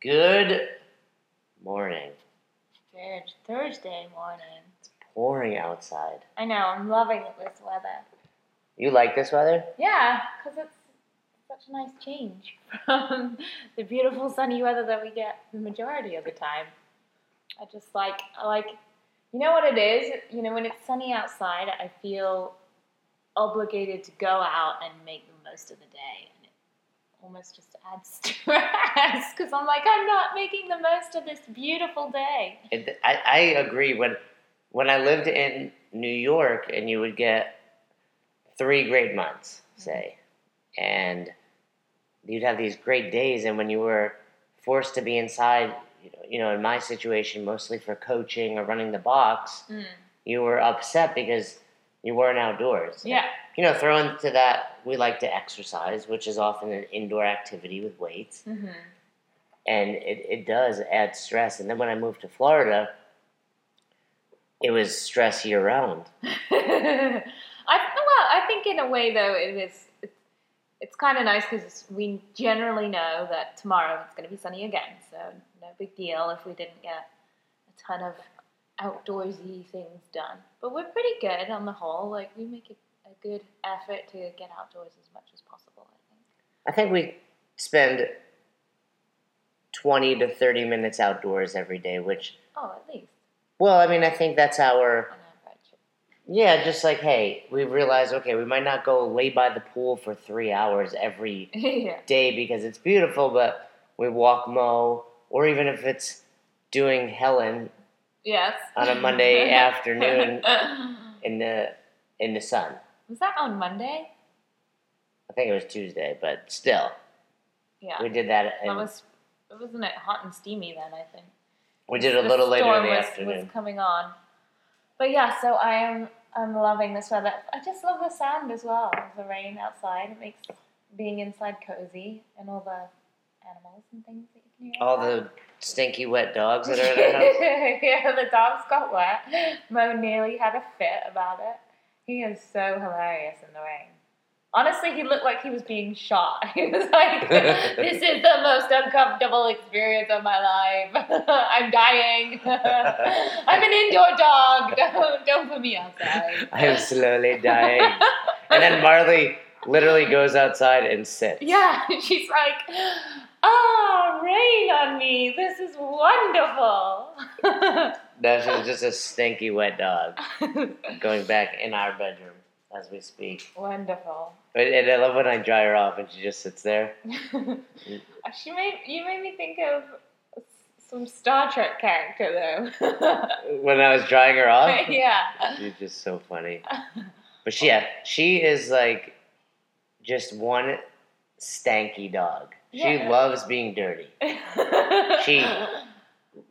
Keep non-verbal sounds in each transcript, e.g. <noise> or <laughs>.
Good morning. Good Thursday morning. It's pouring outside. I know, I'm loving this weather. You like this weather? Yeah, because it's such a nice change from <laughs> the beautiful sunny weather that we get the majority of the time. I just like, I like, you know what it is? You know, when it's sunny outside, I feel obligated to go out and make the most of the day. Almost just adds <laughs> stress because I'm like, I'm not making the most of this beautiful day. It, I, I agree. When when I lived in New York, and you would get three great months, say, and you'd have these great days, and when you were forced to be inside, you know, you know, in my situation, mostly for coaching or running the box, Mm. you were upset because you weren't outdoors. Yeah. You know, throw into that, we like to exercise, which is often an indoor activity with weights. hmm and it, it does add stress. And then when I moved to Florida, it was stress year round. <laughs> I well, I think in a way though it is. It's, it's kind of nice because we generally know that tomorrow it's going to be sunny again, so no big deal if we didn't get a ton of outdoorsy things done. But we're pretty good on the whole. Like we make a, a good effort to get outdoors as much as possible. I think. I think we spend 20 to 30 minutes outdoors every day, which, Oh, at least well, I mean, I think that's our, yeah, just like, hey, we realize, okay, we might not go lay by the pool for three hours every <laughs> yeah. day because it's beautiful, but we walk Mo, or even if it's doing Helen Yes. on a Monday <laughs> afternoon <laughs> in the in the sun. Was that on Monday? I think it was Tuesday, but still, Yeah. we did that. That was wasn't it hot and steamy then? I think. we did it a The little later in the was, afternoon. was coming on. But yeah, so I am I'm loving this weather. I just love the sound as well the rain outside. It makes being inside cozy and all the animals and things that you can hear. All the stinky wet dogs that are in the <laughs> house. yeah, the dogs got wet. Mo nearly had a fit about it. He is so hilarious in the rain. Honestly, he looked like he was being shot. <laughs> He was like, "This is the most uncomfortable experience of my life. <laughs> I'm dying. <laughs> I'm an indoor dog. Don't don't put me outside." I am slowly dying. and then Marley literally goes outside and sits. Yeah, she's like, "Ah, rain on me. This is wonderful." No, she's just a stinky wet dog <laughs> going back in our bedroom as we speak. wonderful. And I love when I dry her off and she just sits there. <laughs> Uh, she made you made me think of some Star Trek character though. <laughs> When I was drying her off, yeah. she's just so funny. But she, yeah, she is like just one stanky dog. She Yeah. loves being dirty. She-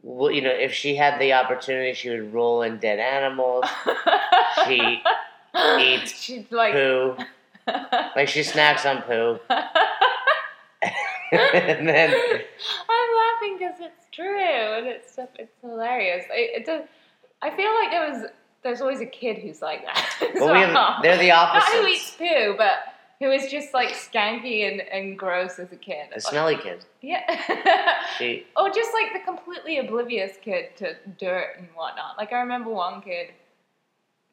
Well, you know, if she had the opportunity, she would roll in dead animals, She <laughs> eats She's like. poo. <laughs> Like she snacks on poo, <laughs> and then I'm laughing because it's true and it's it's hilarious. It, it does, I feel like there was there's always a kid who's like that. well, we have, they're the opposite Not who eats poo, but who is just like skanky and, and gross as a kid. The smelly kid. yeah. She <laughs> or just like the completely oblivious kid to dirt and whatnot. Like I remember one kid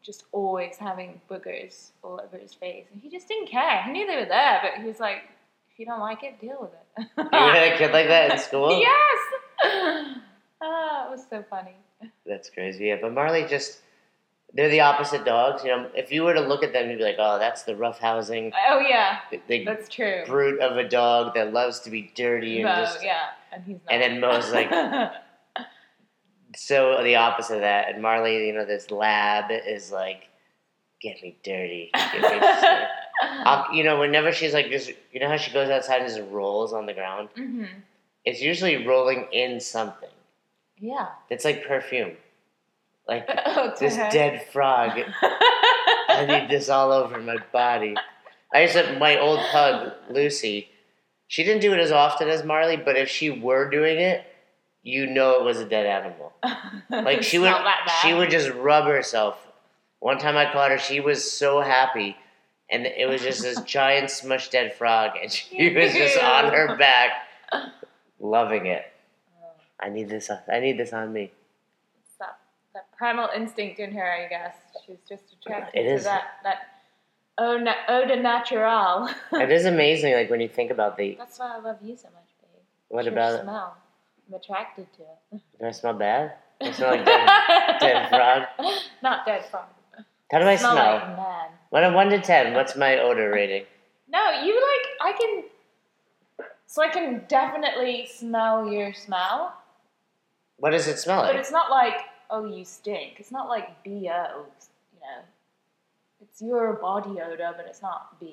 just always having boogers all over his face, and he just didn't care. He knew they were there, but he was like, "If you don't like it, deal with it." <laughs> you had a kid like that in school. <laughs> Yes. Ah, it was so funny. That's crazy. Yeah, but Marley just. They're the opposite dogs. You know, if you were to look at them, you'd be like, "Oh, that's the rough housing, Oh yeah, the, the that's true. brute of a dog that loves to be dirty and No, just yeah, and he's not. And then Mo's like <laughs> so the opposite of that. And Marley, you know, this lab is like, get me dirty. Get me. <laughs> You know, whenever she's like, just you know how she goes outside and just rolls on the ground. hmm It's usually rolling in something. Yeah. It's like perfume, like <laughs> Oh, this her. dead frog. I need <laughs> this all over my body. I used to my old pug Lucy. She didn't do it as often as Marley, but if she were doing it, you know it was a dead animal. <laughs> Like she would, not that bad. she would just rub herself. One time I caught her, she was so happy, and it was just this giant smushed dead frog, and she was just on her back, loving it. Oh. I need this. I need this on me. It's that, primal instinct in her, I guess. She's just attracted to that that eau, na- eau de natural. <laughs> It is amazing, like when you think about the. That's why I love you so much, babe. What Your about smell? I'm attracted to it. <laughs> Do I smell bad? I smell like dead, dead <laughs> frog. Not dead frog. How do I smell smell? like man. One, one to ten. What's my odor rating? No, you like I can. So I can definitely smell your smell, What does it smell like? but it's not like oh you stink. It's not like bo. You know, it's your body odor, but it's not bo.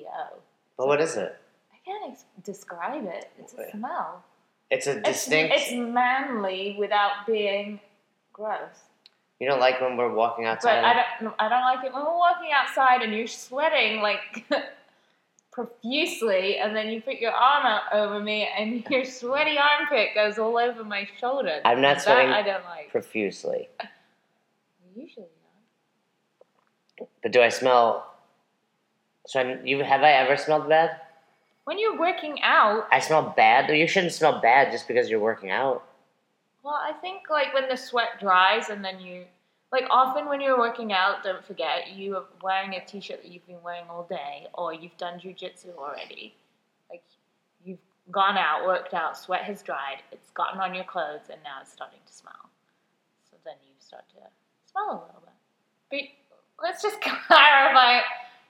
But what is it? I can't ex- describe it. It's a smell. It's a It's- distinct. It's, manly without being gross. you don't like when we're walking outside. But I don't. I don't like it when we're walking outside and you're sweating like <laughs> profusely, and then you put your arm out over me, and <laughs> your sweaty armpit goes all over my shoulder. I'm not That sweating I don't like. profusely. Usually not. But do I smell? So I, you have I ever smelled bad? When you're working out, I smell bad. You shouldn't smell bad just because you're working out. well, I think like when the sweat dries, and then you. Like often when you're working out, don't forget you are wearing a t-shirt that you've been wearing all day, or you've done jujitsu already. Like you've gone out, worked out, sweat has dried, it's gotten on your clothes, and now it's starting to smell. So then you start to smell a little bit. But let's just <laughs> clarify: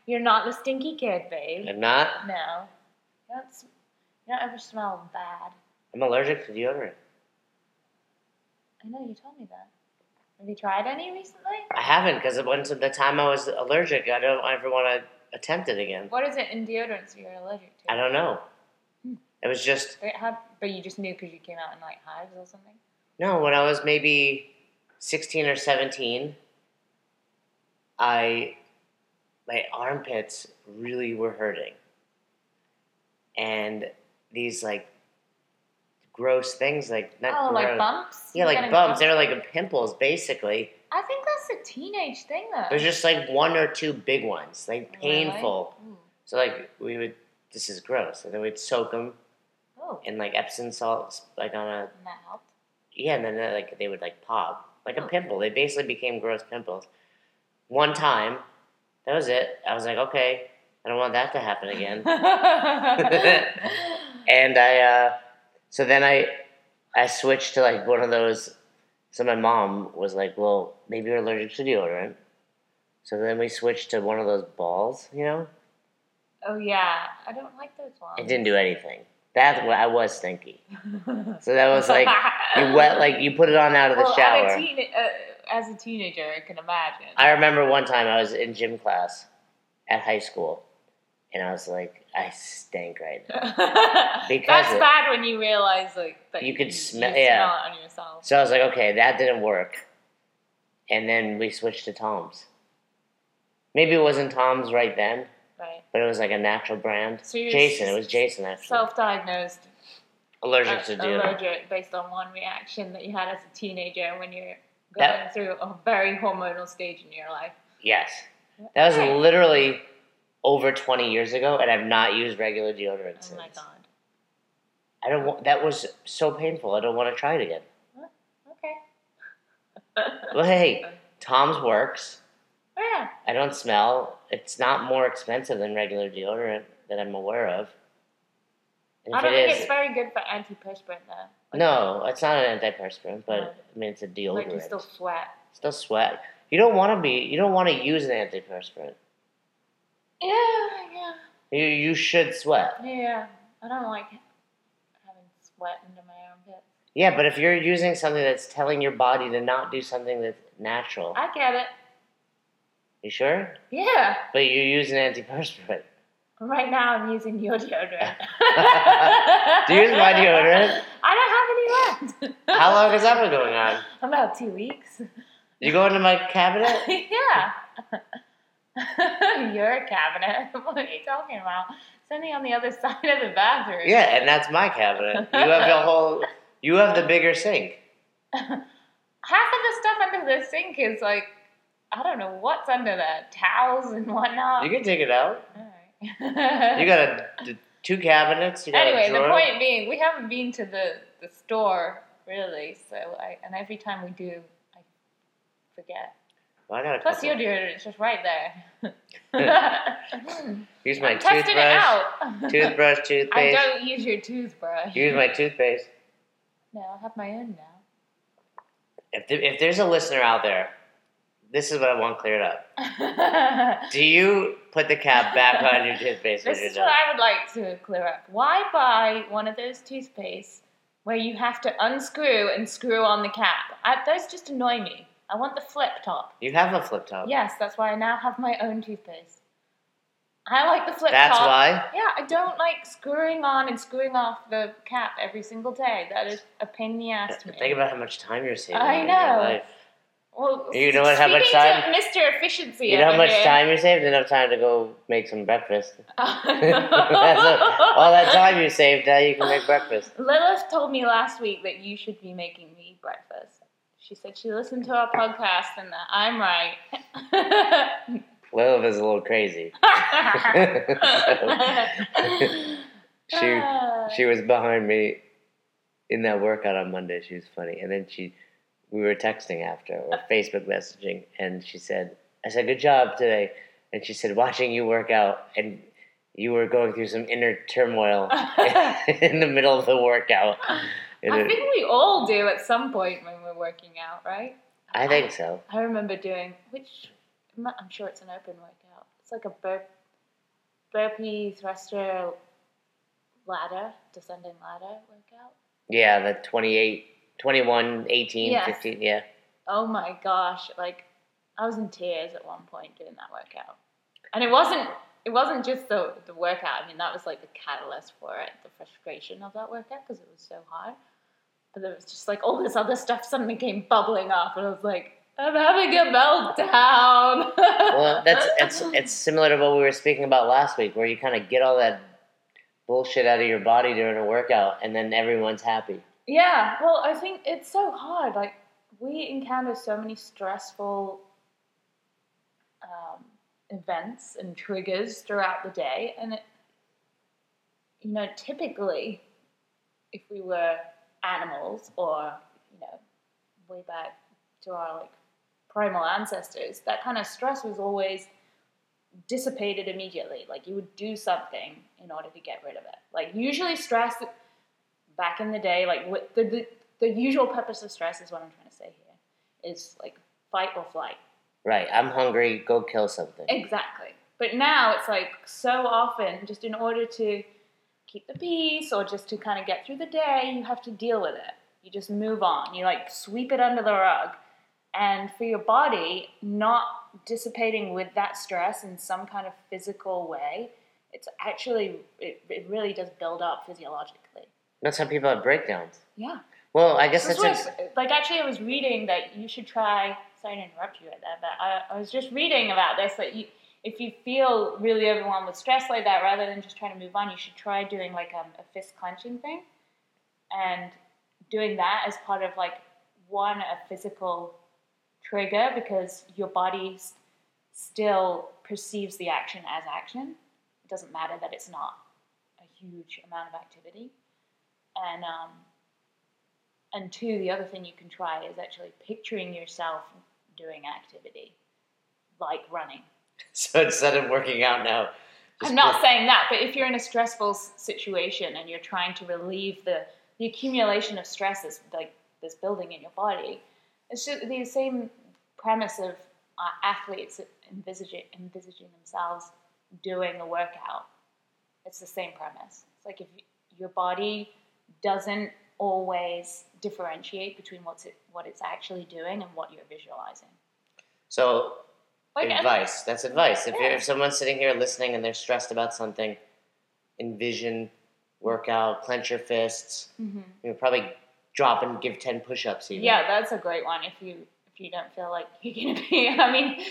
you're not the stinky kid, babe. I'm not. No, you don't. You don't ever smell bad. I'm allergic to deodorant. I know you told me that. Have you tried any recently? I haven't because it went to the time I was allergic. I don't ever want to attempt it again. What is it in deodorants you're allergic to? I don't know. Hmm. It was just But, had, but you just knew because you came out in like hives or something. no. When I was maybe sixteen or seventeen, I my armpits really were hurting, and these like gross things like not oh, like bumps. Yeah, You're like bumps. They're like pimples, basically. I think that's a teenage thing though. There's just like one or two big ones, like painful. Ooh. So like we would, this is gross, and then we'd soak them Oh, in like Epsom salts, like on a and that helped. yeah, and then they, like they would like pop like a Oh. pimple. They basically became gross pimples. One time, that was it. I was like, okay, I don't want that to happen again. <laughs> <laughs> and I, uh, so then I, I switched to like one of those. So my mom was like, well, maybe you're allergic to deodorant. So then we switched to one of those balls, you know. oh yeah, I don't like those ones. It didn't do anything. That I was stinky. <laughs> So that was like you wet, like you put it on out of the well, shower. A teen, uh, as a teenager, I can imagine. I remember one time I was in gym class at high school, and I was like, I stink right <laughs> now. Because That's it- bad when you realize like that You could you, smell- you yeah. it on yourself. So I was like, okay, that didn't work. And then we switched to Tom's. Maybe it wasn't Tom's right then, Right. but it was like a natural brand. So you're Jason, it was Jason actually. Self-diagnosed allergic uh, to deodorant. allergic based on one reaction that you had as a teenager when you're going That- through a very hormonal stage in your life. Yes. That was literally over 20 years ago, and I've not used regular deodorant Oh since. my god. I don't. Want, that was so painful. I don't want to try it again. Okay. <laughs> Well, hey, Tom's works. yeah. I don't smell. It's not more expensive than regular deodorant that I'm aware of. And I don't it think is, it's very good for antiperspirant though. no, it's not an antiperspirant, but No. I mean it's a deodorant. Like you still sweat. Still sweat. You don't want to be. You don't want to use an antiperspirant. Yeah, yeah, You you should sweat. yeah. I don't like having sweat into my armpits. Yeah, but if you're using something that's telling your body to not do something that's natural, I get it. you sure? Yeah. But you use an antiperspirant. Right now I'm using your deodorant. <laughs> Do you use my deodorant? <laughs> I don't have any left. <laughs> How long has that been going on? About two weeks. You go into my cabinet? yeah. Your cabinet. <laughs> What are you talking about? Only on the other <laughs> side of the bathroom. Yeah, and that's my cabinet. You have the whole. You have the bigger sink. <laughs> Half of the stuff under the sink is like, I don't know what's under there. Towels and whatnot. You can take it out. You got a, d- two cabinets. You got anyway, the point being, we haven't been to the, the store really. So I and every time we do, I forget. Well, I got a Plus, couple. your deodorant is just right there. <laughs> Use <laughs> my I'm testing it toothbrush. out. Toothbrush, <laughs> I toothpaste. don't use your toothbrush. Use my toothpaste. No, I have my own now. If, there, if there's a listener out there, this is what I want cleared up. Do you put the cap back on your toothpaste when This is what? I would like to clear up. Why buy one of those toothpastes where you have to unscrew and screw on the cap? I, those just annoy me. I want the flip top. You have a flip top. Yes, that's why I now have my own toothpaste. I like the flip That's top. why. Yeah, I don't like screwing on and screwing off the cap every single day. That is a pain in the ass to me. Think about how much time you're saving I in know. your life. well, You know what- how much time- Mr. Efficiency. You know how much here. time you saved? Enough time to go make some breakfast. <laughs> A- <laughs> all that time you saved, now you can make breakfast. Lilith told me last week that you should be making me breakfast. She said she listened to our podcast and that I'm right. <laughs> Lilith is a little crazy. <laughs> <laughs> She ah. she was behind me in that workout on Monday. She was funny, and then she we were texting after or uh. Facebook messaging, and she said, "I said good job today," and she said, "Watching you work out and." You were going through some inner turmoil in the middle of the workout. And I it- think we all do at some point when working out, right? I think so. I remember doing which I'm sure it's an open workout. It's like a burp, burpee thruster ladder, descending ladder workout. Yeah, the 28, 21, 18, Yes. 15, yeah. Oh my gosh! Like I was in tears at one point doing that workout, and it wasn't. It wasn't just the the workout. I mean, that was like the catalyst for it, the frustration of that workout because it was so hard. But there was just like all this other stuff suddenly came bubbling up, and I was like, I'm having a meltdown. Well, <laughs> that's it's it's similar to what we were speaking about last week, where you kind of get all that bullshit out of your body during a workout, and then everyone's happy. Yeah, well, I think it's so hard. Like, we encounter so many stressful um, events and triggers throughout the day, and it, you know, typically, if we were animals or, you know, way back to our like primal ancestors, that kind of stress was always dissipated immediately. Like, you would do something in order to get rid of it. Like, usually, stress back in the day, like what the, the the usual purpose of stress is what I'm trying to say here is like fight or flight. Right, I'm hungry, go kill something. Exactly. But now it's like so often, just in order to keep the peace or just to kind of get through the day, you have to deal with it. You just move on. You like sweep it under the rug. And for your body, not dissipating with that stress in some kind of physical way, it's actually, it, it really does build up physiologically. That's how people have breakdowns. Yeah. Well, I guess it's was, like actually, I was reading that you should try. Sorry to interrupt you at that, but I, I was just reading about this that you, if you feel really overwhelmed with stress like that, rather than just trying to move on, you should try doing like um, a fist clenching thing, and doing that as part of like one a physical trigger because your body still perceives the action as action. It doesn't matter that it's not a huge amount of activity, and um, and two, the other thing you can try is actually picturing yourself doing activity, like running. <laughs> so instead of working out now. I'm not put- saying that, but if you're in a stressful situation and you're trying to relieve the, the accumulation of stress that's like this building in your body, it's just the same premise of uh, athletes envisaging, envisaging themselves doing a workout. It's the same premise. It's like if your body doesn't always differentiate between what's it, what it's actually doing and what you're visualizing. So Like, advice. That's advice. If, you're, Yeah. if someone's sitting here listening and they're stressed about something, envision, work out, clench your fists. Mhm. You know, probably drop and give ten push-ups. Even. Yeah, that's a great one. If you if you don't feel like you're gonna be, <laughs> I mean,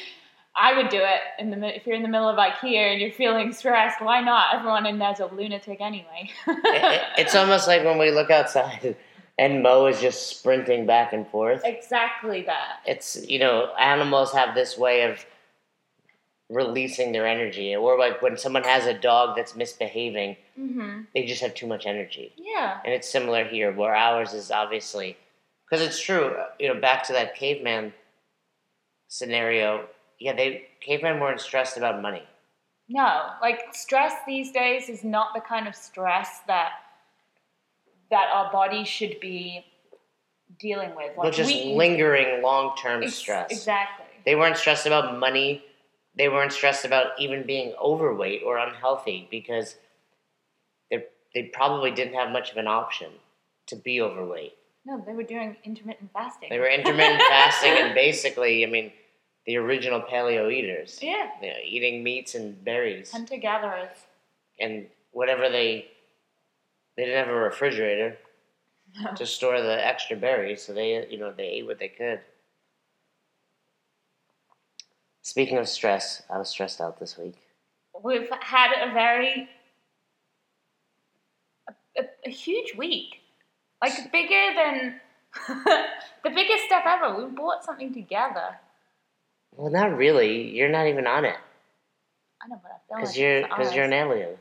I would do it in the if you're in the middle of IKEA and you're feeling stressed. Why not? Everyone in there's a lunatic anyway. <laughs> It- it- it's almost like when we look outside and Mo is just sprinting back and forth. exactly that. It's you know animals have this way of releasing their energy, or like when someone has a dog that's misbehaving, Mm-hmm. they just have too much energy. Yeah. And it's similar here, where ours is obviously because it's true. You know, back to that caveman scenario. Yeah, they cavemen weren't stressed about money. No, like stress these days is not the kind of stress that that our body should be dealing with. Like but just we- lingering long term stress. Exactly. They weren't stressed about money. They weren't stressed about even being overweight or unhealthy because they they probably didn't have much of an option to be overweight. No, they were doing intermittent fasting. They were intermittent <laughs> fasting and basically, I mean, the original paleo eaters. yeah, You know, eating meats and berries hunter gatherers. and whatever they they didn't have a refrigerator <laughs> to store the extra berries, so they you know they ate what they could. Speaking of stress, I was stressed out this week. We've had a very a, a, huge week, like bigger than <laughs> the biggest stuff ever. We bought something together. Well, not really. You're not even on it I know, but I feel because like you're because you're an alien.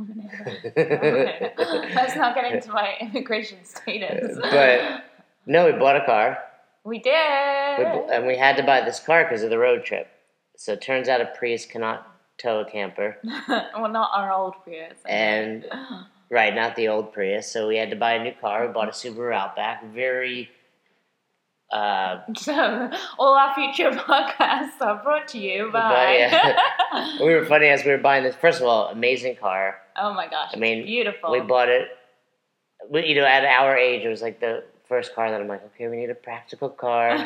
Okay. <laughs> Let's not get into my immigration status. <laughs> But no, we bought a car, we did. we, bu- and we had to buy this car because of the road trip. So it turns out a Prius cannot tow a camper, <laughs> well, not our old Prius. and right, not the old Prius. So we had to buy a new car. We bought a Subaru Outback, very. Uh, <laughs> So, all our future <laughs> podcasts are brought to you But, by. <laughs> we were funny as we were buying this. First of all, amazing car. oh my gosh! I mean, beautiful. We bought it. We, you know, at our age, it was like the first car that I'm like, okay, we need a practical car.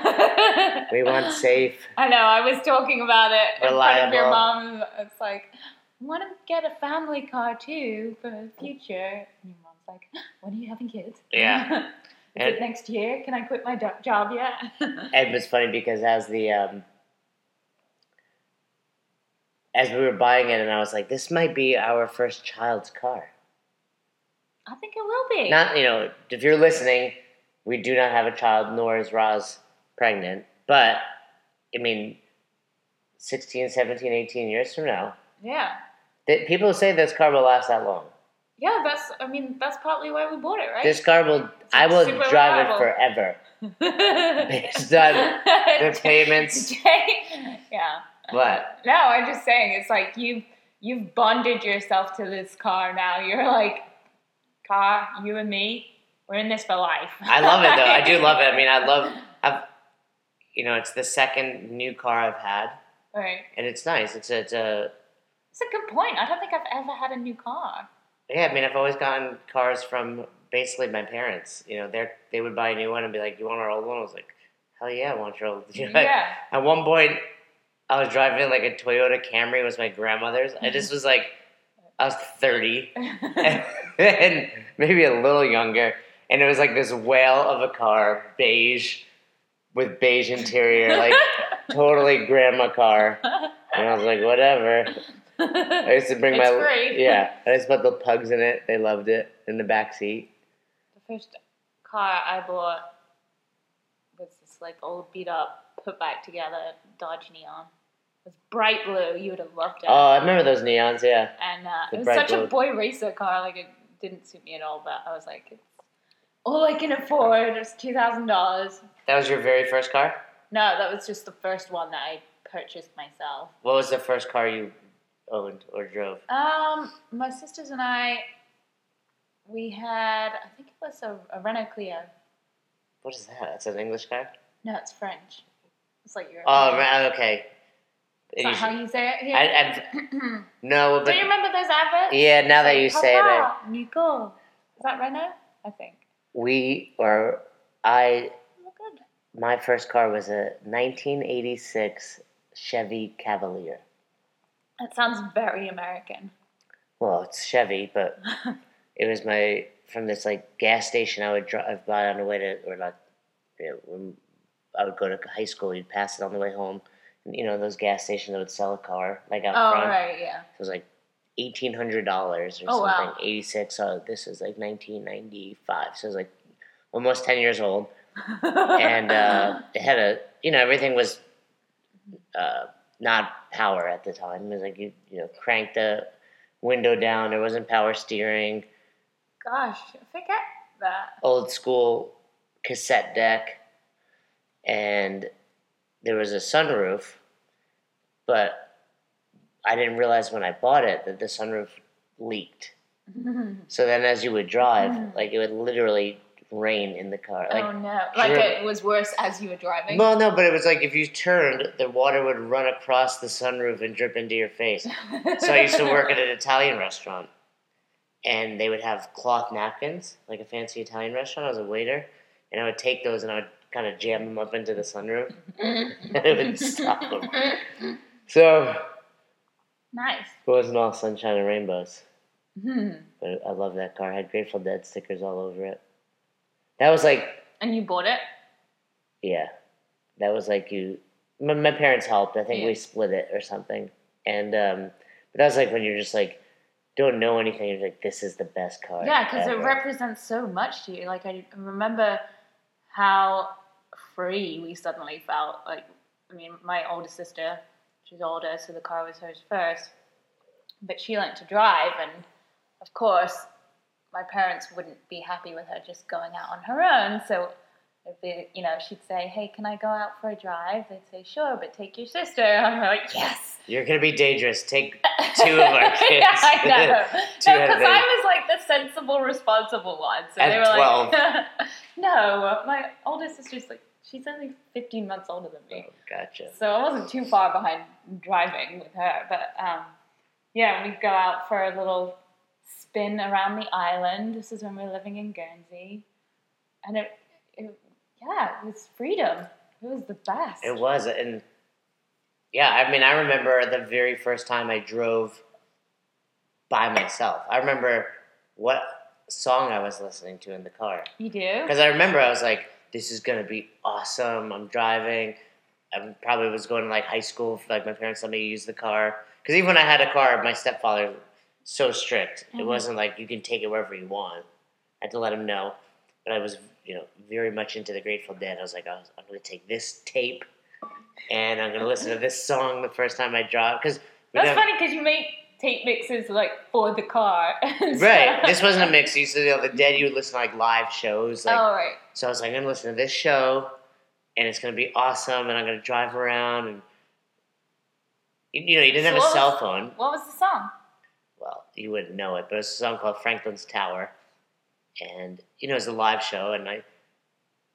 we want safe. I know. I was talking about it in front of your mom. It's like, I want to get a family car too for the future. And your mom's like, when are you having kids? Yeah. Is And- it next year? Can I quit my job yet? <laughs> It was funny because as the um, as we were buying it, and I was like, this might be our first child's car. I think it will be. Not, you know, if you're listening, we do not have a child, nor is Roz pregnant. But, I mean, 16, 17, 18 years from now, yeah. th- people say this car will last that long. Yeah, that's. I mean, that's partly why we bought it, right? This car will, I will drive reliable. it forever. <laughs> Based on the payments. yeah. But, No, I'm just saying, it's like you've you've bonded yourself to this car now. You're like, car, you and me, we're in this for life. I love it though. I do love it. I mean, I love, <laughs> I've, you know, it's the second new car I've had, Right. and it's nice. It's a, it's a, It's a good point. I don't think I've ever had a new car. Yeah. I mean, I've always gotten cars from basically my parents. You know, they they would buy a new one and be like, "You want our old one?" I was like, "Hell yeah, I want your old." <laughs> You know, Yeah. At one point, I was driving like a Toyota Camry. It was my grandmother's. I just was like, I was thirty. <laughs> <laughs> and maybe a little younger. And it was like this whale of a car, beige, with beige interior, like totally grandma car. And I was like, whatever. I used to bring It's my free. yeah. I just put the pugs in it. They loved it in the back seat. The first car I bought was this like old beat up, put back together Dodge Neon. It was bright blue. You would have loved it. Oh, I remember those neons. Yeah, and uh, it was such blue. a boy racer car. Like it didn't suit me at all. But I was like, it's all I can afford. It's two thousand dollars. that was your very first car. No, that was just the first one that I purchased myself. What was the first car you owned or drove? Um, my sisters and I, we had I think it was a, a Renault Clio. What is that? That's an English car. No, it's French. It's like Europe. Oh, right, okay. Is that how you say it here? I, <clears throat> no, Do you remember those adverts? yeah. Now that It's you say it, I- "Papa, Nico. Is that Renault? I think. we or I. Oh, good. My first car was a 1986 Chevy Cavalier. That sounds very American. Well, it's Chevy, but <laughs> it was my from this like gas station I would drive by on the way to or not. You know, when I would go to high school, you'd pass it on the way home. And, you know those gas stations that would sell a car like out Oh front. right, yeah. It was like eighteen hundred dollars or Oh, wow. something. Eighty six. So this is like nineteen ninety five. So it was like almost ten years old, <laughs> and uh, it had a you know everything was uh, not power at the time. It was like you you know crank the window down. There wasn't power steering. Gosh, forget that. Old school cassette deck, and there was a sunroof, but I didn't realize when I bought it that the sunroof leaked. <laughs> So then, as you would drive, Mm. like it would literally rain in the car. Like, oh no! Like it was worse as you were driving. well, no, but it was like if you turned, the water would run across the sunroof and drip into your face. So I used to work at an <laughs> Italian restaurant, and they would have cloth napkins, like a fancy Italian restaurant. I was a waiter, and I would take those and I would kind of jam them up into the sunroof, <laughs> and it would stop them. So nice. it wasn't all sunshine and rainbows. Hmm. But I love that car. It had Grateful Dead stickers all over it. That was like, And you bought it? yeah, that was like you. My, my parents helped. I think Yeah. we split it or something. And um, but that was like when you're just like don't know anything. You're like, this is the best car. Yeah, because it represents so much to you. Like I remember how free we suddenly felt. Like I mean, my older sister, she's older, so the car was hers first. But she learned to drive, and of course, my parents wouldn't be happy with her just going out on her own. So, be, you know, she'd say, "Hey, can I go out for a drive?" They'd say, "Sure, but take your sister." <laughs> I'm like, "Yes." You're gonna be dangerous. Take <laughs> Two of our kids. yeah, I <laughs> know. No, because I was like the sensible, responsible one. So At they were 12. like, "No, my older sister's like she's only 15 months older than me, Oh, gotcha. so I wasn't too far behind driving with her." But um, yeah, we'd go out for a little spin around the island. This is when we were living in Guernsey, and it, it yeah, it was freedom. It was the best. It was, and yeah, I mean, I remember the very first time I drove by myself. I remember what song I was listening to in the car you do? because I remember I was like, "This is gonna be awesome." I'm driving. I probably was going to like high school. Like my parents let me use the car because even when I had a car, my stepfather so strict. It Mhm. wasn't like you can take it wherever you want. I had to let him know. But I was, you know, very much into the Grateful Dead. I was like, I was, I'm going to take this tape and I'm going to listen to this song the first time I drive. Because That's funny because you make tape mixes like for the car. <laughs> Right. stuff. This wasn't a mix. You said you know, the Dead, you would listen to like live shows. Like, oh right. So I was like, I'm going to listen to this show and it's going to be awesome and I'm going to drive around. And, you you know, you didn't So have a cell was- phone. What was the song? Well, you wouldn't know it, but it's a song called Franklin's Tower, and you know, it was a live show, and I,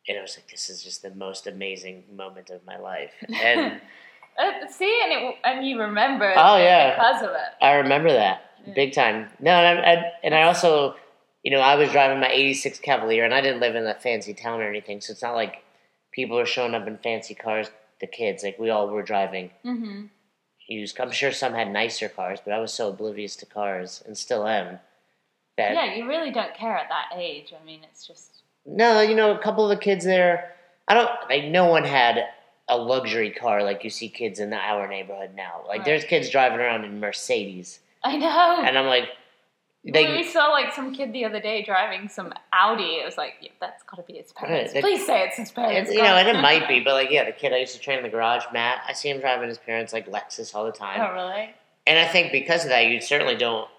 and I was like, this is just the most amazing moment of my life, <laughs> and Uh, see, and it, and you remember. Oh, yeah. because of it. I remember that Yeah. big time. No, and I, I, and I also, you know, I was driving my '86 Cavalier, and I didn't live in a fancy town or anything, so it's not like people are showing up in fancy cars. The kids, like we all were driving Mm-hmm. Used. I'm sure some had nicer cars, but I was so oblivious to cars, and still am. That Yeah, you really don't care at that age. I mean, it's just. No, you know, a couple of the kids there. I don't like. No one had a luxury car like you see kids in the our neighborhood now. Like, Right. there's kids driving around in Mercedes, I know. and I'm like, we saw like some kid the other day driving some Audi. It was like, yeah, that's got to be his parents. Right, Please say it's his parents. It's, you know, and it might be, <laughs> but like, yeah, the kid I used to train in the garage, Matt. I see him driving his parents like Lexus all the time, Oh really? and I think because of that, you certainly don't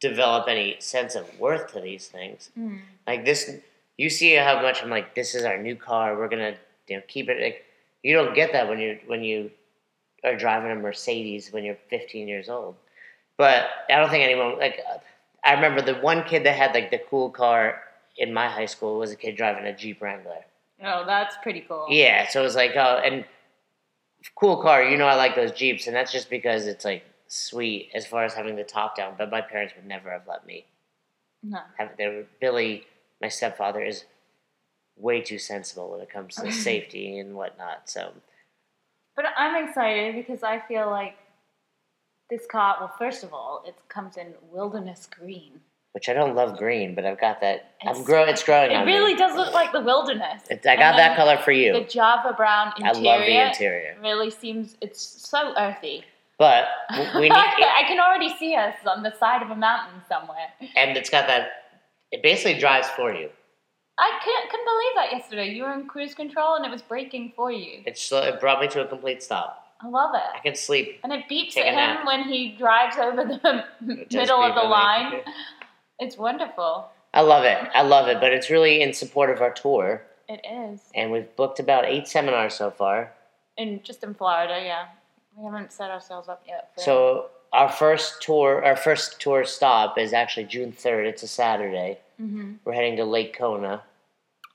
develop any sense of worth to these things. Mm. Like this, you see how much I'm like. This is our new car. We're gonna you know keep it. Like, you don't get that when you when you are driving a Mercedes when you're 15 years old. But I don't think anyone like. I remember the one kid that had like the cool car in my high school was a kid driving a Jeep Wrangler. Oh, that's pretty cool. Yeah, so it was like oh, and cool car. You know, I like those Jeeps, and that's just because it's like sweet as far as having the top down. But my parents would never have let me No. have there Billy, my stepfather, is way too sensible when it comes to <laughs> safety and whatnot. So But I'm excited because I feel like this car. Well, first of all, it comes in wilderness green. which I don't love green, but I've got that. I'm It's- grow. It's growing It really me. does look like the wilderness. It's, I got And that color for you. The. Java brown interior. I love the interior, Really seems it's so earthy. but we need, <laughs> I can already see us on the side of a mountain somewhere. and it's got that. It basically drives for you. I couldn't, couldn't believe that yesterday. You were in cruise control and it was braking for you. It slow, it brought me to a complete stop. I love it. I can sleep. And it beeps at him when he drives over the <laughs> middle of the line. It's wonderful. I love it. I love it. But it's really in support of our tour, It is. and we've booked about eight seminars so far. In just in Florida, yeah. We haven't set ourselves up yet. For So our first tour, our first tour stop is actually June third. It's a Saturday. hmm We're heading to Lake Kona.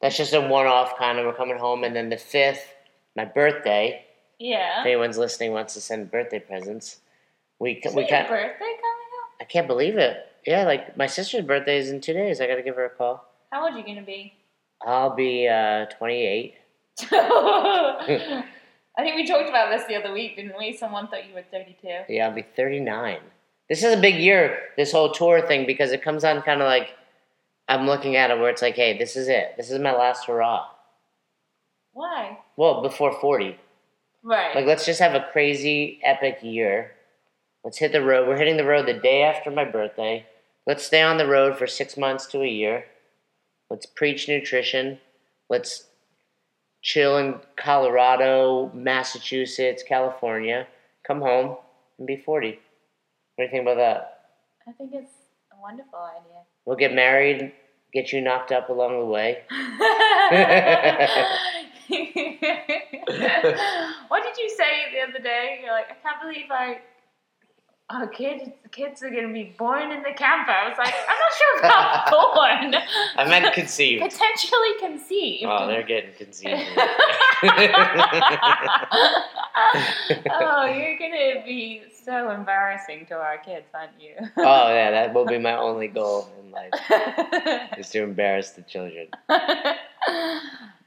That's just a one-off kind of. We're coming home, and then the fifth, my birthday. Yeah. If anyone's listening wants to send birthday presents, we Is we your birthday coming up. I can't believe it. Yeah, like my sister's birthday is in two days. I got to give her a call. How old are you gonna be? I'll be uh, 28. <laughs> I think we talked about this the other week, didn't we? Someone thought you were 32. Yeah, I'll be 39. This is a big year, this whole tour thing, because it comes on kind of like I'm looking at it where it's like, hey, this is it. This is my last hurrah. Why? Well, before 40. Right. Like, let's just have a crazy, epic year. Let's hit the road. We're hitting the road the day after my birthday. Let's stay on the road for six months to a year. Let's preach nutrition. Let's chill in Colorado, Massachusetts, California. Come home and be 40. What do you think about that? I think it's a wonderful idea. We'll get married, get you knocked up along the way. <laughs> <laughs> <laughs> <laughs> what did you say the other day? You're like, I can't believe I. Our kids, kids are gonna be born in the camper. I was like, I'm not sure about <laughs> born. I meant conceived. Potentially conceived. Oh, they're getting conceived. <laughs> oh, you're gonna be so embarrassing to our kids, aren't you? oh, yeah, that will be my only goal in life, is to embarrass the children.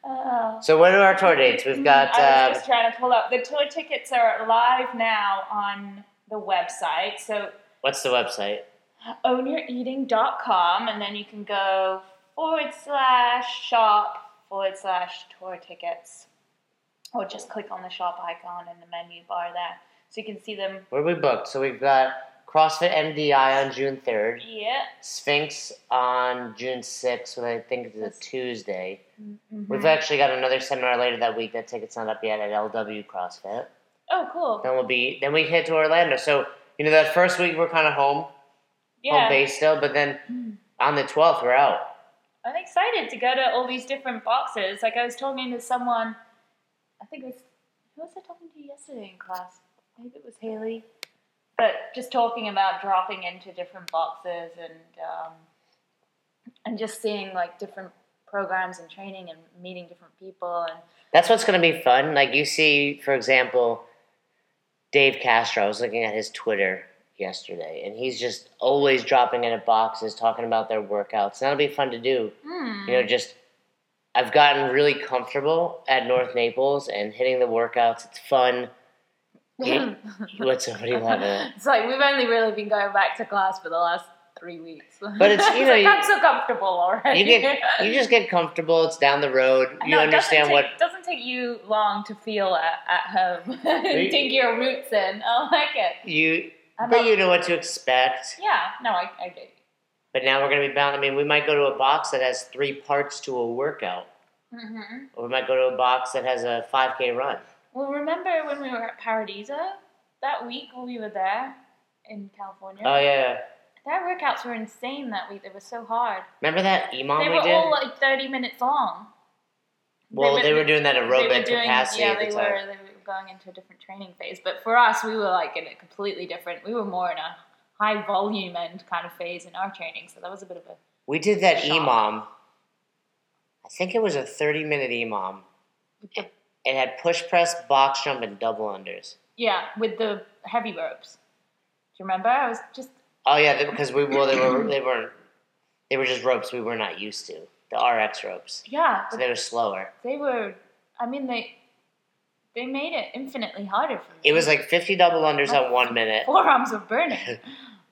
Oh. So what are our tour dates? We've got I was uh, just trying to pull up. The tour tickets are live now on the website. So what's the website? ownyoureating.com, and then you can go forward slash shop forward slash tour tickets, or just click on the shop icon in the menu bar there, so you can see them. Where are we booked? So we've got CrossFit MDI on June third, Yeah. Sphinx on June sixth, which I think is a Tuesday. Mhm. We've actually got another seminar later that week. That ticket's not up yet at LW CrossFit. Oh, cool. Then we'll be then we head to Orlando. So you know that first week we're kind of home, home Yeah. base still, but then Mm. on the twelfth we're out. I'm excited to go to all these different boxes. Like I was talking to someone, I think it was who was I talking to yesterday in class? Maybe it was Haley. But just talking about dropping into different boxes and um, and just seeing like different programs and training and meeting different people and That's what's going to be fun. Like you see, for example, Dave Castro. I was looking at his Twitter yesterday, and he's just always dropping in at boxes, talking about their workouts. That'll be fun to do. hmm, You know, just I've gotten really comfortable at North Naples and hitting the workouts. It's fun. <laughs> What's at? It's like we've only really been going back to class for the last three weeks. But it's, you <laughs> know, like, you- I'm so comfortable already. You get you just get comfortable. It's down the road. You it understand what take, doesn't take you long to feel at, at home. <laughs> you- Dig your roots in. I like it. you, I'm but you know what to expect. Yeah, no, I, I get you. But now we're going to be bound. I mean, we might go to a box that has three parts to a workout. hmm Or we might go to a box that has a 5K run. Well, remember when we were at Paradiso that week when we were there in California? Oh, yeah. Their workouts were insane that week. They were so hard. Remember that EMOM they we were did? all like 30 minutes long. well, they were, doing that they aerobic were doing, capacity yeah, at they the were, time. they were going into a different training phase. But for us, we were like in a completely different, we were more in a high volume end kind of phase in our training. So that was a bit of a We did that Shock. EMOM. I think it was a 30 minute EMOM. with the It had push press, box jump, and double unders. Yeah, with the heavy ropes. Do you remember? I was just Oh yeah, they- because we well they were they weren't they were just ropes we were not used to the RX ropes, yeah, so they were slower. they were. I mean, they they made it infinitely harder for me. It was like 50 double unders at one minute. forearms were burning. <laughs>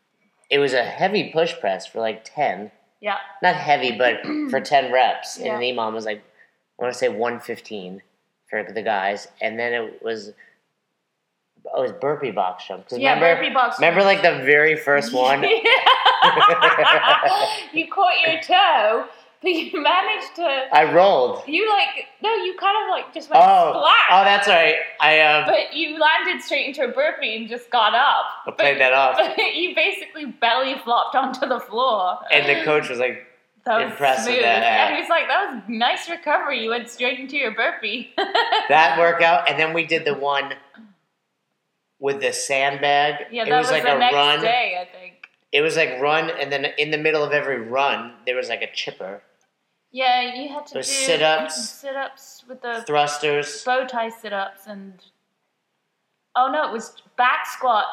<laughs> It was a heavy push press for like 10, Yeah, not heavy, but <clears throat> for 10 reps. Yeah. And the EMOM was like I want to say 115 for the guys, and then it was oh, it was burpee box jump. yeah. remember, burpee box. remember like the very first one. <laughs> you caught your <laughs> toe but you managed to. I rolled. You like no, you kind of like just went Oh, splat. oh, that's right. I um, But you landed straight into a burpee and just got up. I played that off, <laughs> But you basically belly flopped onto the floor. and the coach was like, that was impressed with smooth. that. And he was like, "That was nice recovery. You went straight into your burpee." <laughs> that workout, and then we did the one with the sandbag. Yeah, it was, was, like the a next run. day, I think. It was like run, and then in the middle of every run, there was like a chipper, Yeah, you had to do sit-ups. sit-ups with the thrusters. bow tie sit-ups, and oh no, it was back squat.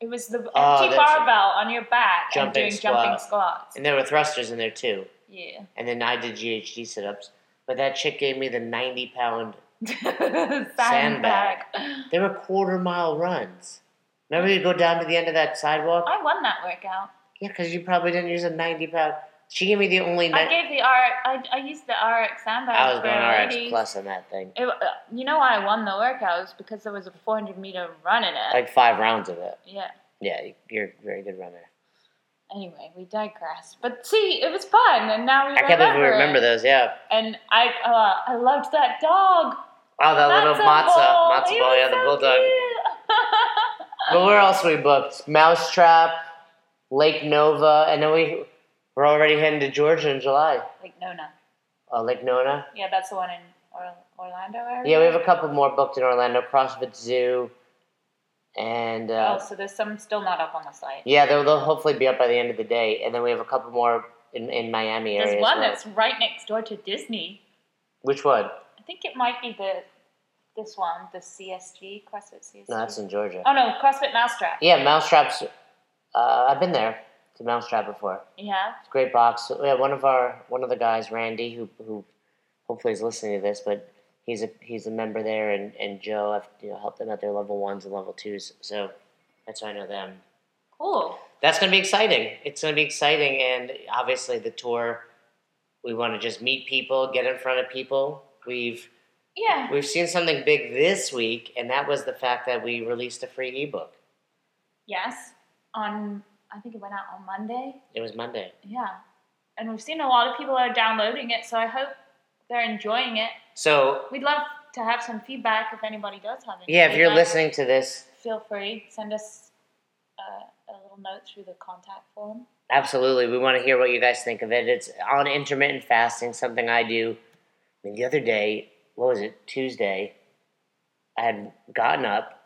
It was the Oh, empty that's- barbell on your back Jumping and doing jumping squats. And there were thrusters in there too. Yeah. And then I did GHD sit ups. But that chick gave me the 90 pound. <laughs> Sandbag. <gasps> They were quarter mile runs. Remember you go down to the end of that sidewalk? I won that workout. Yeah, because you probably didn't use a 90 pound. She gave me the only. I Ni- gave the RX. I, I used the RX sandbag. I was going RX plus on that thing. It, uh, you know why I won the workout? It was because there was a 400 meter run in it. Like five rounds of it. yeah. Yeah, you're a very good runner. Anyway, we digress. But see, it was fun, and now we I can't believe we remember remember it. those, yeah. And I, uh, I loved that dog. Oh, that little Matzo matzo. ball. Matzo ball, yeah, the so bulldog. <laughs> But where else we booked? Mousetrap, Lake Nova, and then we we're already heading to Georgia in July. Like Nona. Uh, Lake Nona. Yeah, that's the one in Orlando area. Yeah, we have a couple more booked in Orlando, CrossFit Zoo, and uh, Oh, so there's some still not up on the site. yeah, they'll, they'll hopefully be up by the end of the day. And then we have a couple more in, in Miami area. There's one well. that's right next door to Disney. Which one? I think it might be the this one, the CSG CrossFit CSG. No, that's in Georgia. oh no, CrossFit Mousetrap. Yeah, Mousetraps. Uh, I've been there to Mousetrap before. Yeah. It's a great box. Yeah, one of our one of the guys, Randy, who who hopefully is listening to this, but he's a he's a member there, and, and Joe, I've you know helped them at their level ones and level twos, so that's how I know them. Cool. That's gonna be exciting. It's gonna be exciting, and obviously the tour. We want to just meet people, get in front of people. We've Yeah. we've seen something big this week, and that was the fact that we released a free ebook. Yes. On I think it went out on Monday. It was Monday. Yeah. And we've seen a lot of people are downloading it, so I hope they're enjoying it. So We'd love to have some feedback if anybody does have any. yeah, if you're feedback. listening to this, feel free send us uh, a little note through the contact form. Absolutely. We want to hear what you guys think of it. It's on intermittent fasting, something I do. I mean, the other day, what was it, Tuesday, I had gotten up,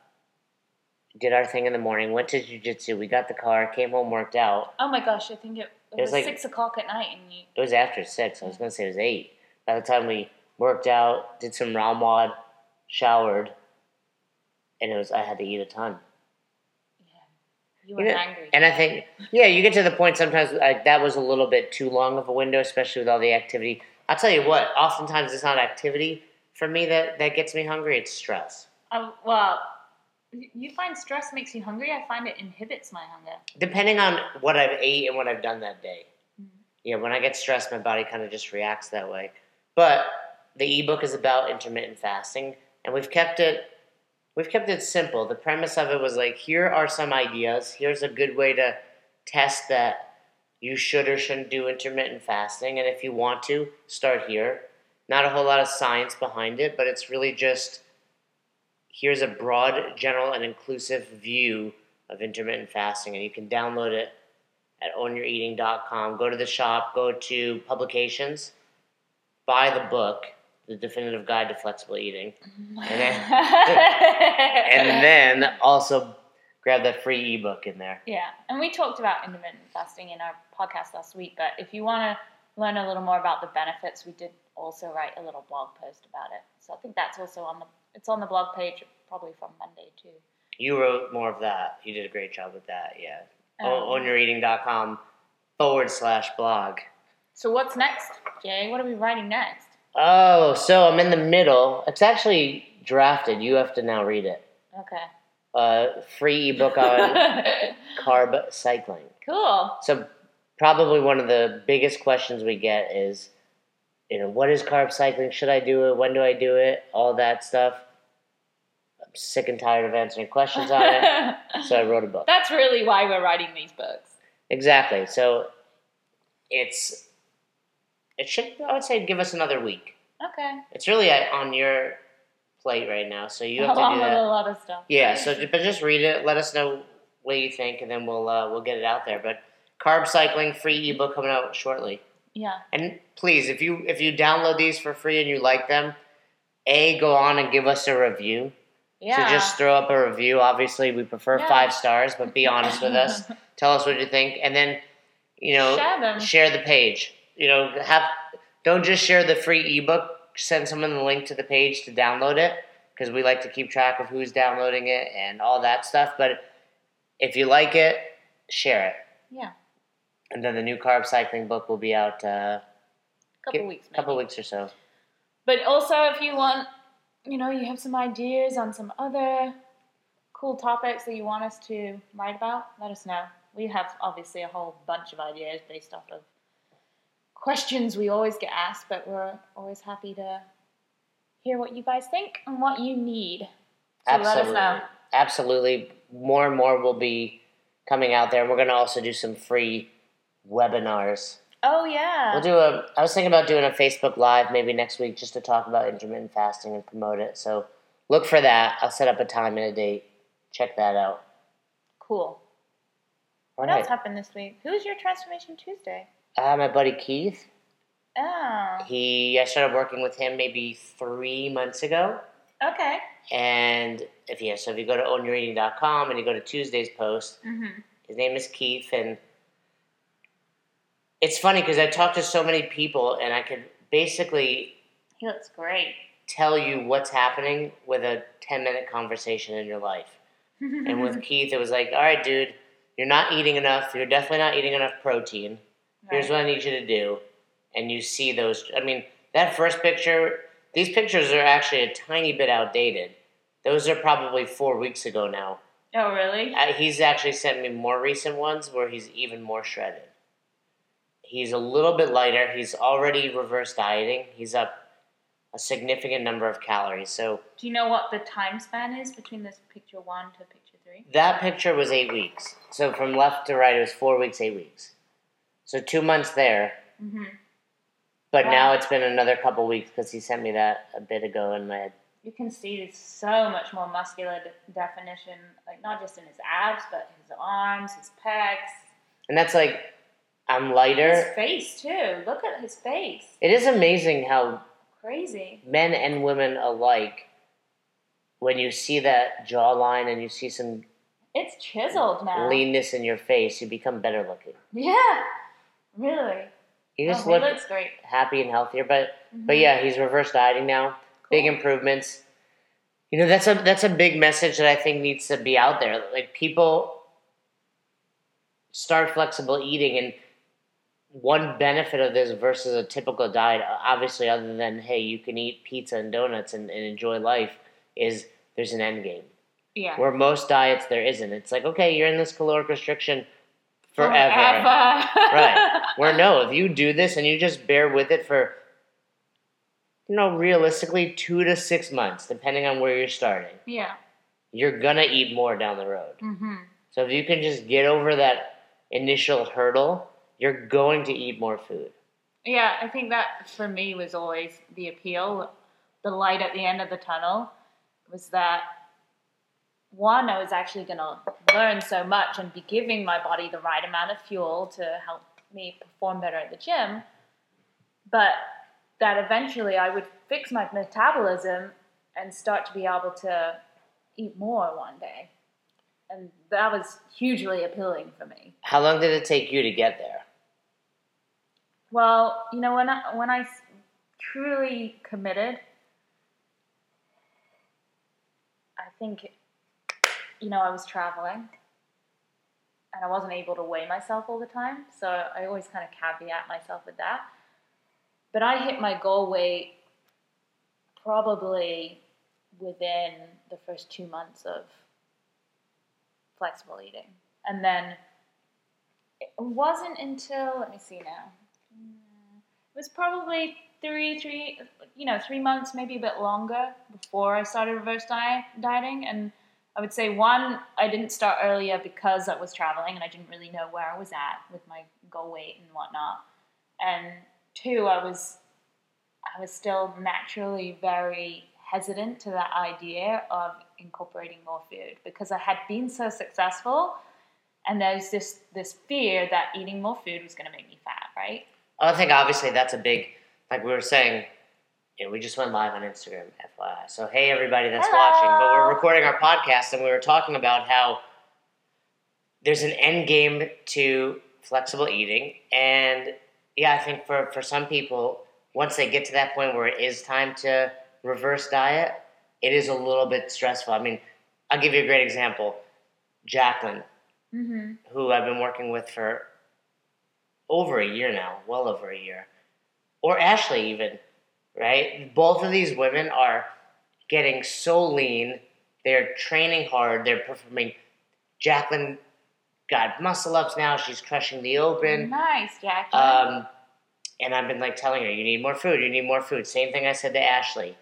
did our thing in the morning, went to jujitsu, we got the car, came home, worked out. Oh my gosh, I think it, it, It was was, like- six o'clock at night, and you. It was after six. I was going to say it was eight. By the time we worked out, did some Ramwad, showered, and it was, I had to eat a ton. Yeah. You were Yeah. angry. And I think, yeah, you get to the point sometimes like that was a little bit too long of a window, especially with all the activity. I'll tell you what, oftentimes it's not activity for me that, that gets me hungry, it's stress. Oh, well, you find stress makes you hungry. I find it inhibits my hunger. Depending on what I've ate and what I've done that day. Mhm. Yeah, when I get stressed, my body kind of just reacts that way. But the ebook is about intermittent fasting, and we've kept it we've kept it simple. The premise of it was like, here are some ideas. Here's a good way to test that you should or shouldn't do intermittent fasting, and if you want to, start here. Not a whole lot of science behind it, but it's really just here's a broad, general, and inclusive view of intermittent fasting, and you can download it at ownyoureating.com. Go to the shop, go to publications, buy the book, The Definitive Guide to Flexible Eating, and then, <laughs> and then also grab that free ebook in there. yeah, and we talked about intermittent fasting in our podcast last week. But if you want to learn a little more about the benefits, we did also write a little blog post about it. So I think that's also on the it's on the blog page probably from Monday too. You wrote more of that. You did a great job with that, yeah. Um, ownyoureating.com forward slash blog. So what's next, Jay? What are we writing next? Oh, so I'm in the middle. It's actually drafted. You have to now read it. Okay. Uh, free ebook on <laughs> carb cycling. cool. So probably one of the biggest questions we get is, you know, what is carb cycling? Should I do it? When do I do it? All that stuff. I'm sick and tired of answering questions on it, so I wrote a book. <laughs> That's really why we're writing these books. Exactly. So it's it should. I would say give us another week. Okay. It's really on your plate right now, so you <laughs> have to do with a that. lot of stuff. Yeah. So, but just read it. Let us know what you think, and then we'll uh, we'll get it out there. But carb cycling free ebook coming out shortly. Yeah. And please, if you if you download these for free and you like them, a go on and give us a review. Yeah. So just throw up a review. Obviously, we prefer Yeah. five stars, but be honest with us. <laughs> Tell us what you think, and then you know Share share the page. You know, have don't just share the free ebook. Send someone the link to the page to download it because we like to keep track of who's downloading it and all that stuff. But if you like it, share it. Yeah. And then the new carb cycling book will be out uh, couple Give- weeks. Maybe. couple weeks or so. But also, if you want, you know, you have some ideas on some other cool topics that you want us to write about, let us know. We have obviously a whole bunch of ideas based off of questions we always get asked, but we're always happy to hear what you guys think and what you need. So let us know. Absolutely. More and more will be coming out there. We're going to also do some free webinars. Oh yeah. We'll do a. I was thinking about doing a Facebook Live maybe next week just to talk about intermittent fasting and promote it. So look for that. I'll set up a time and a date. Check that out. cool. All What right. else happened this week? Who's your Transformation Tuesday? Uh, my buddy Keith. Oh, He. I started working with him maybe three months ago. okay. And if yeah, so if you go to ownyoureating.com and you go to Tuesday's post, Mm-hmm. His name is Keith, and it's funny because I talked to so many people, and I could basically He looks great. tell you what's happening with a ten minute conversation in your life. <laughs> And with Keith, it was like, all right, dude, you're not eating enough. You're definitely not eating enough protein. Here's what I need you to do. And you see those. I mean, that first picture, these pictures are actually a tiny bit outdated. Those are probably four weeks ago now. Oh, really? Uh, he's actually sent me more recent ones where he's even more shredded. He's a little bit lighter. He's already reverse dieting. He's up a significant number of calories. So Do you know what the time span is between this picture one to picture three? that picture was eight weeks. So from left to right, it was four weeks, eight weeks. So two months there. Mm-hmm. But Wow. now it's been another couple weeks because he sent me that a bit ago, and I You can see so much more muscular de- definition, like not just in his abs, but his arms, his pecs, and that's like I'm lighter. his lighter. face too. Look at his face. It is amazing how Crazy. men and women alike, when you see that jawline and you see some It's chiseled now. leanness in your face, you become better looking. Yeah. Really. He just oh, he looks great. happy and healthier. But but Mhm. yeah, he's reverse dieting now. Big improvements. You know that's a that's a big message that I think needs to be out there. Like people start flexible eating, and one benefit of this versus a typical diet, obviously, other than hey, you can eat pizza and donuts and, and enjoy life, is there's an end game. Yeah. Where most diets there isn't. It's like okay, you're in this caloric restriction forever. Forever. Right. <laughs> Where no, if you do this and you just bear with it for, you know, realistically two to six months, depending on where you're starting, yeah. you're gonna eat more down the road. Mm-hmm. So if you can just get over that initial hurdle, you're going to eat more food. Yeah, I think that for me was always the appeal. The light at the end of the tunnel was that one, I was actually going to learn so much and be giving my body the right amount of fuel to help me perform better at the gym, but that eventually I would fix my metabolism and start to be able to eat more one day. And that was hugely appealing for me. How long did it take you to get there? Well, you know, when I when I truly committed, I think, you know, I was traveling, and I wasn't able to weigh myself all the time, so I always kind of caveat myself with that. But I hit my goal weight probably within the first two months of flexible eating, and then it wasn't until let me see now. Mm, It was probably three, three, you know, three months, maybe a bit longer before I started reverse diet, dieting. And I would say one, I didn't start earlier because I was traveling and I didn't really know where I was at with my goal weight and whatnot. And two, I was I was still naturally very hesitant to that idea of incorporating more food because I had been so successful, and there's this this fear that eating more food was going to make me fat, right? I think obviously that's a big, like we were saying, know, we just went live on Instagram, FYI. So hey, everybody that's Hello. watching, but we're recording our podcast, and we were talking about how there's an end game to flexible eating, and yeah, I think for for some people, once they get to that point where it is time to reverse diet, it is a little bit stressful. I mean, I'll give you a great example. Jacqueline, Mm-hmm. who I've been working with for over a year now, well over a year, or Ashley even, right? Both of these women are getting so lean. They're training hard. They're performing. Jacqueline got muscle ups now. She's crushing the open. Nice, Jackie. Um, and I've been like telling her, you need more food. You need more food. Same thing I said to Ashley.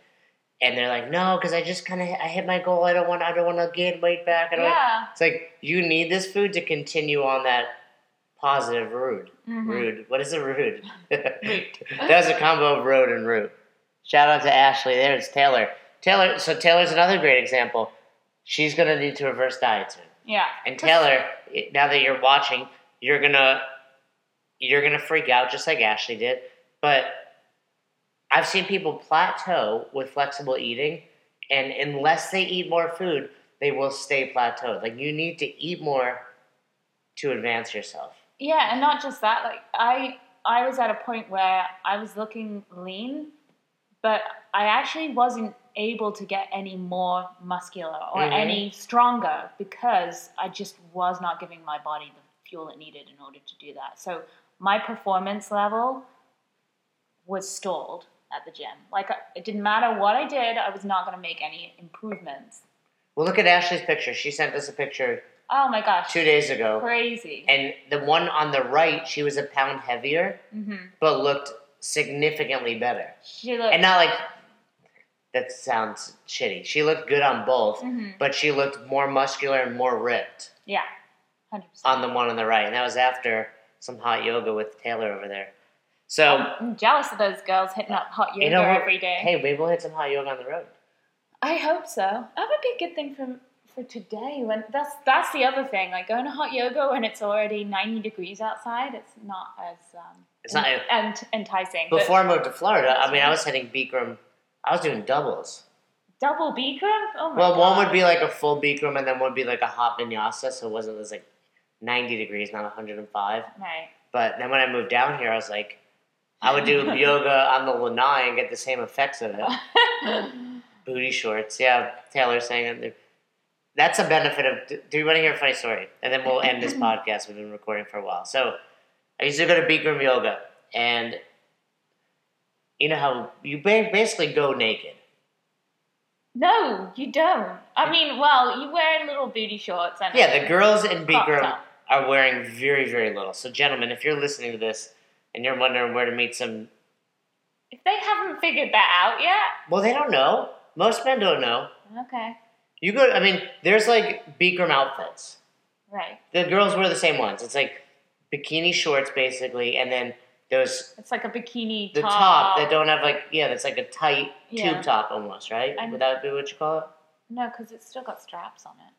And they're like, no, because I just kind of I hit my goal. I don't want. I don't want to gain weight back. I don't. yeah. It's like you need this food to continue on that positive route. Mhm. Rude. What is a rude? <laughs> that was a combo of road and root. Shout out to Ashley. There's Taylor. Taylor. So Taylor's another great example. She's gonna need to reverse diet soon. Yeah. And Taylor, now that you're watching, you're gonna you're gonna freak out just like Ashley did. But I've seen people plateau with flexible eating, and unless they eat more food, they will stay plateaued. Like you need to eat more to advance yourself. Yeah, and not just that. Like I, I was at a point where I was looking lean, but I actually wasn't able to get any more muscular or Mhm. any stronger because I just was not giving my body the fuel it needed in order to do that. So my performance level was stalled at the gym. Like it didn't matter what I did, I was not going to make any improvements. Well, look at Ashley's picture. She sent us a picture Oh my gosh, two days ago, crazy. and the one on the right, she was a pound heavier, hmm but looked significantly better. She looked. And not like that sounds shitty. She looked good on both, Mhm. but she looked more muscular and more ripped Yeah, hundred percent. on the one on the right, and that was after some hot yoga with Taylor over there. So, I'm jealous of those girls hitting up hot yoga you know every day. Hey, maybe we'll hit some hot yoga on the road. I hope so. That would be a good thing for for today. When that's that's the other thing. Like going to hot yoga when it's already ninety degrees outside, it's not as um, It's not- en- enticing. Before I moved to Florida, I mean, I was hitting Bikram. I was doing doubles. double Bikram. Oh my Well, god. one would be like a full Bikram, and then one would be like a hot vinyasa, so it wasn't was like 90 degrees, not 105. right. But then when I moved down here, I was like, I would do <laughs> yoga on the lanai and get the same effects of it. <laughs> Booty shorts, yeah. Taylor saying that. That's a benefit of. Do you want to hear a funny story? And then we'll end this <laughs> podcast. We've been recording for a while. So, I used to go to Bikram yoga, and you know how you basically go naked. no, you don't. I mean, well, you wear little booty shorts and Yeah, the girls in Bikram are wearing very, very little. So, gentlemen, if you're listening to this and you're wondering where to meet some, If they haven't figured that out yet, well, they don't know. Most men don't know. okay, You go. I mean, there's like Bikram outfits. right. The girls wear the same ones. It's like bikini shorts, basically, and then those It's like a bikini the top. that don't have like yeah, that's like a tight Yeah. tube top almost, right? I'm- Would that be what you call it? No, because it's still got straps on it,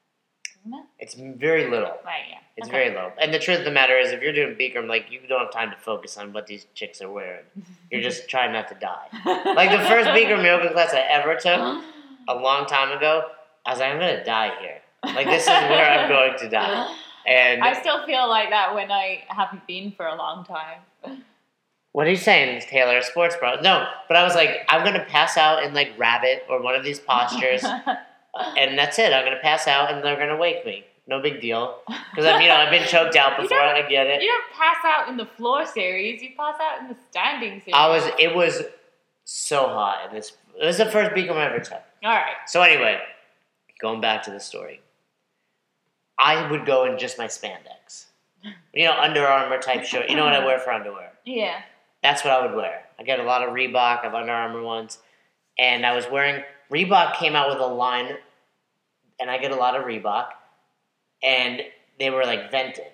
isn't it? It's very little. Right. Yeah. It's Okay. very low. And the truth of the matter is, if you're doing Bikram, like you don't have time to focus on what these chicks are wearing. You're just <laughs> trying not to die. Like the first Bikram yoga class I ever took a long time ago, I was like, I'm gonna die here. Like this is where I'm going to die. <laughs> And I still feel like that when I haven't been for a long time. What are you saying, Taylor? Sports bro? No, but I was like, I'm gonna pass out in like rabbit or one of these postures, <laughs> and that's it. I'm gonna pass out, and they're gonna wake me. No big deal, because I'm, you know, I've been choked out <laughs> before. I get it. you don't pass out in the floor series. You pass out in the standing series. I was. It was so hot, and this it was the first Bikram I ever took. All right. So anyway, going back to the story, I would go in just my spandex, you know, Under Armour type shirt. You know what I wear for underwear? Yeah. That's what I would wear. I get a lot of Reebok, I have Under Armour ones, and I was wearing Reebok came out with a line, and I get a lot of Reebok, and they were like vented.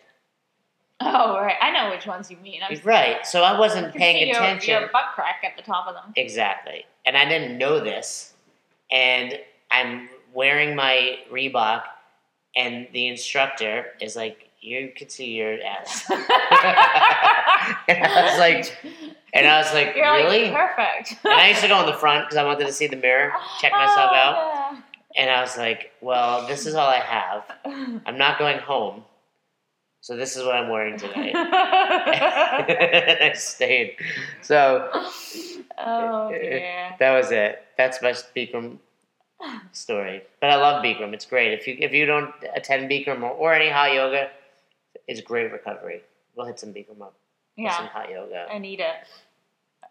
Oh, right. I know which ones you mean. I was, Right. So I I wasn't paying your- attention. Your, butt crack at the top of them. Exactly. And I didn't know this. And I'm wearing my Reebok, and the instructor is like, You can see your ass. and <laughs> I was like, and I was like, You're Really? like perfect. and I used to go in the front because I wanted to see the mirror, check myself Oh, out. And I was like, Well, this is all I have. I'm not going home. So this is what I'm wearing today. <laughs> and I stayed. So oh dear. <laughs> that was it. That's my Bikram story. But I love Bikram. It's great. If you if you don't attend Bikram or, or any hot yoga, it's great recovery. We'll hit some Bikram up. or Some Yeah, hot yoga. I need it.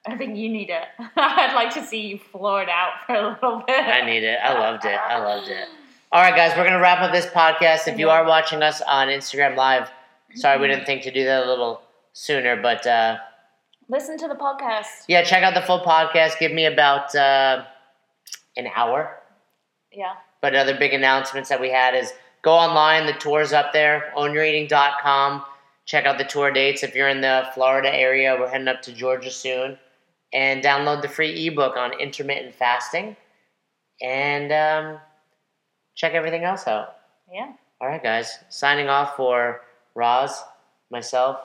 I think you need it. <laughs> I'd like to see you floored out for a little bit. I need it. I loved it. I loved it. All right, guys, we're gonna wrap up this podcast. If you are watching us on Instagram Live, sorry we didn't think to do that a little sooner, but uh, Listen to the podcast. yeah, check out the full podcast. Give me about uh, an hour. Yeah. But other big announcements that we had is go online. The tour's up there, ownyoureating.com. Check out the tour dates. If you're in the Florida area, we're heading up to Georgia soon. And download the free ebook on intermittent fasting. And um, check everything else out. Yeah. All right, guys. Signing off for Roz, myself.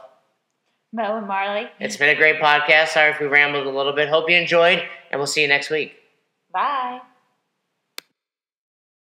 Mel and Marley. It's been a great podcast. Sorry if we rambled a little bit. Hope you enjoyed, and we'll see you next week. Bye.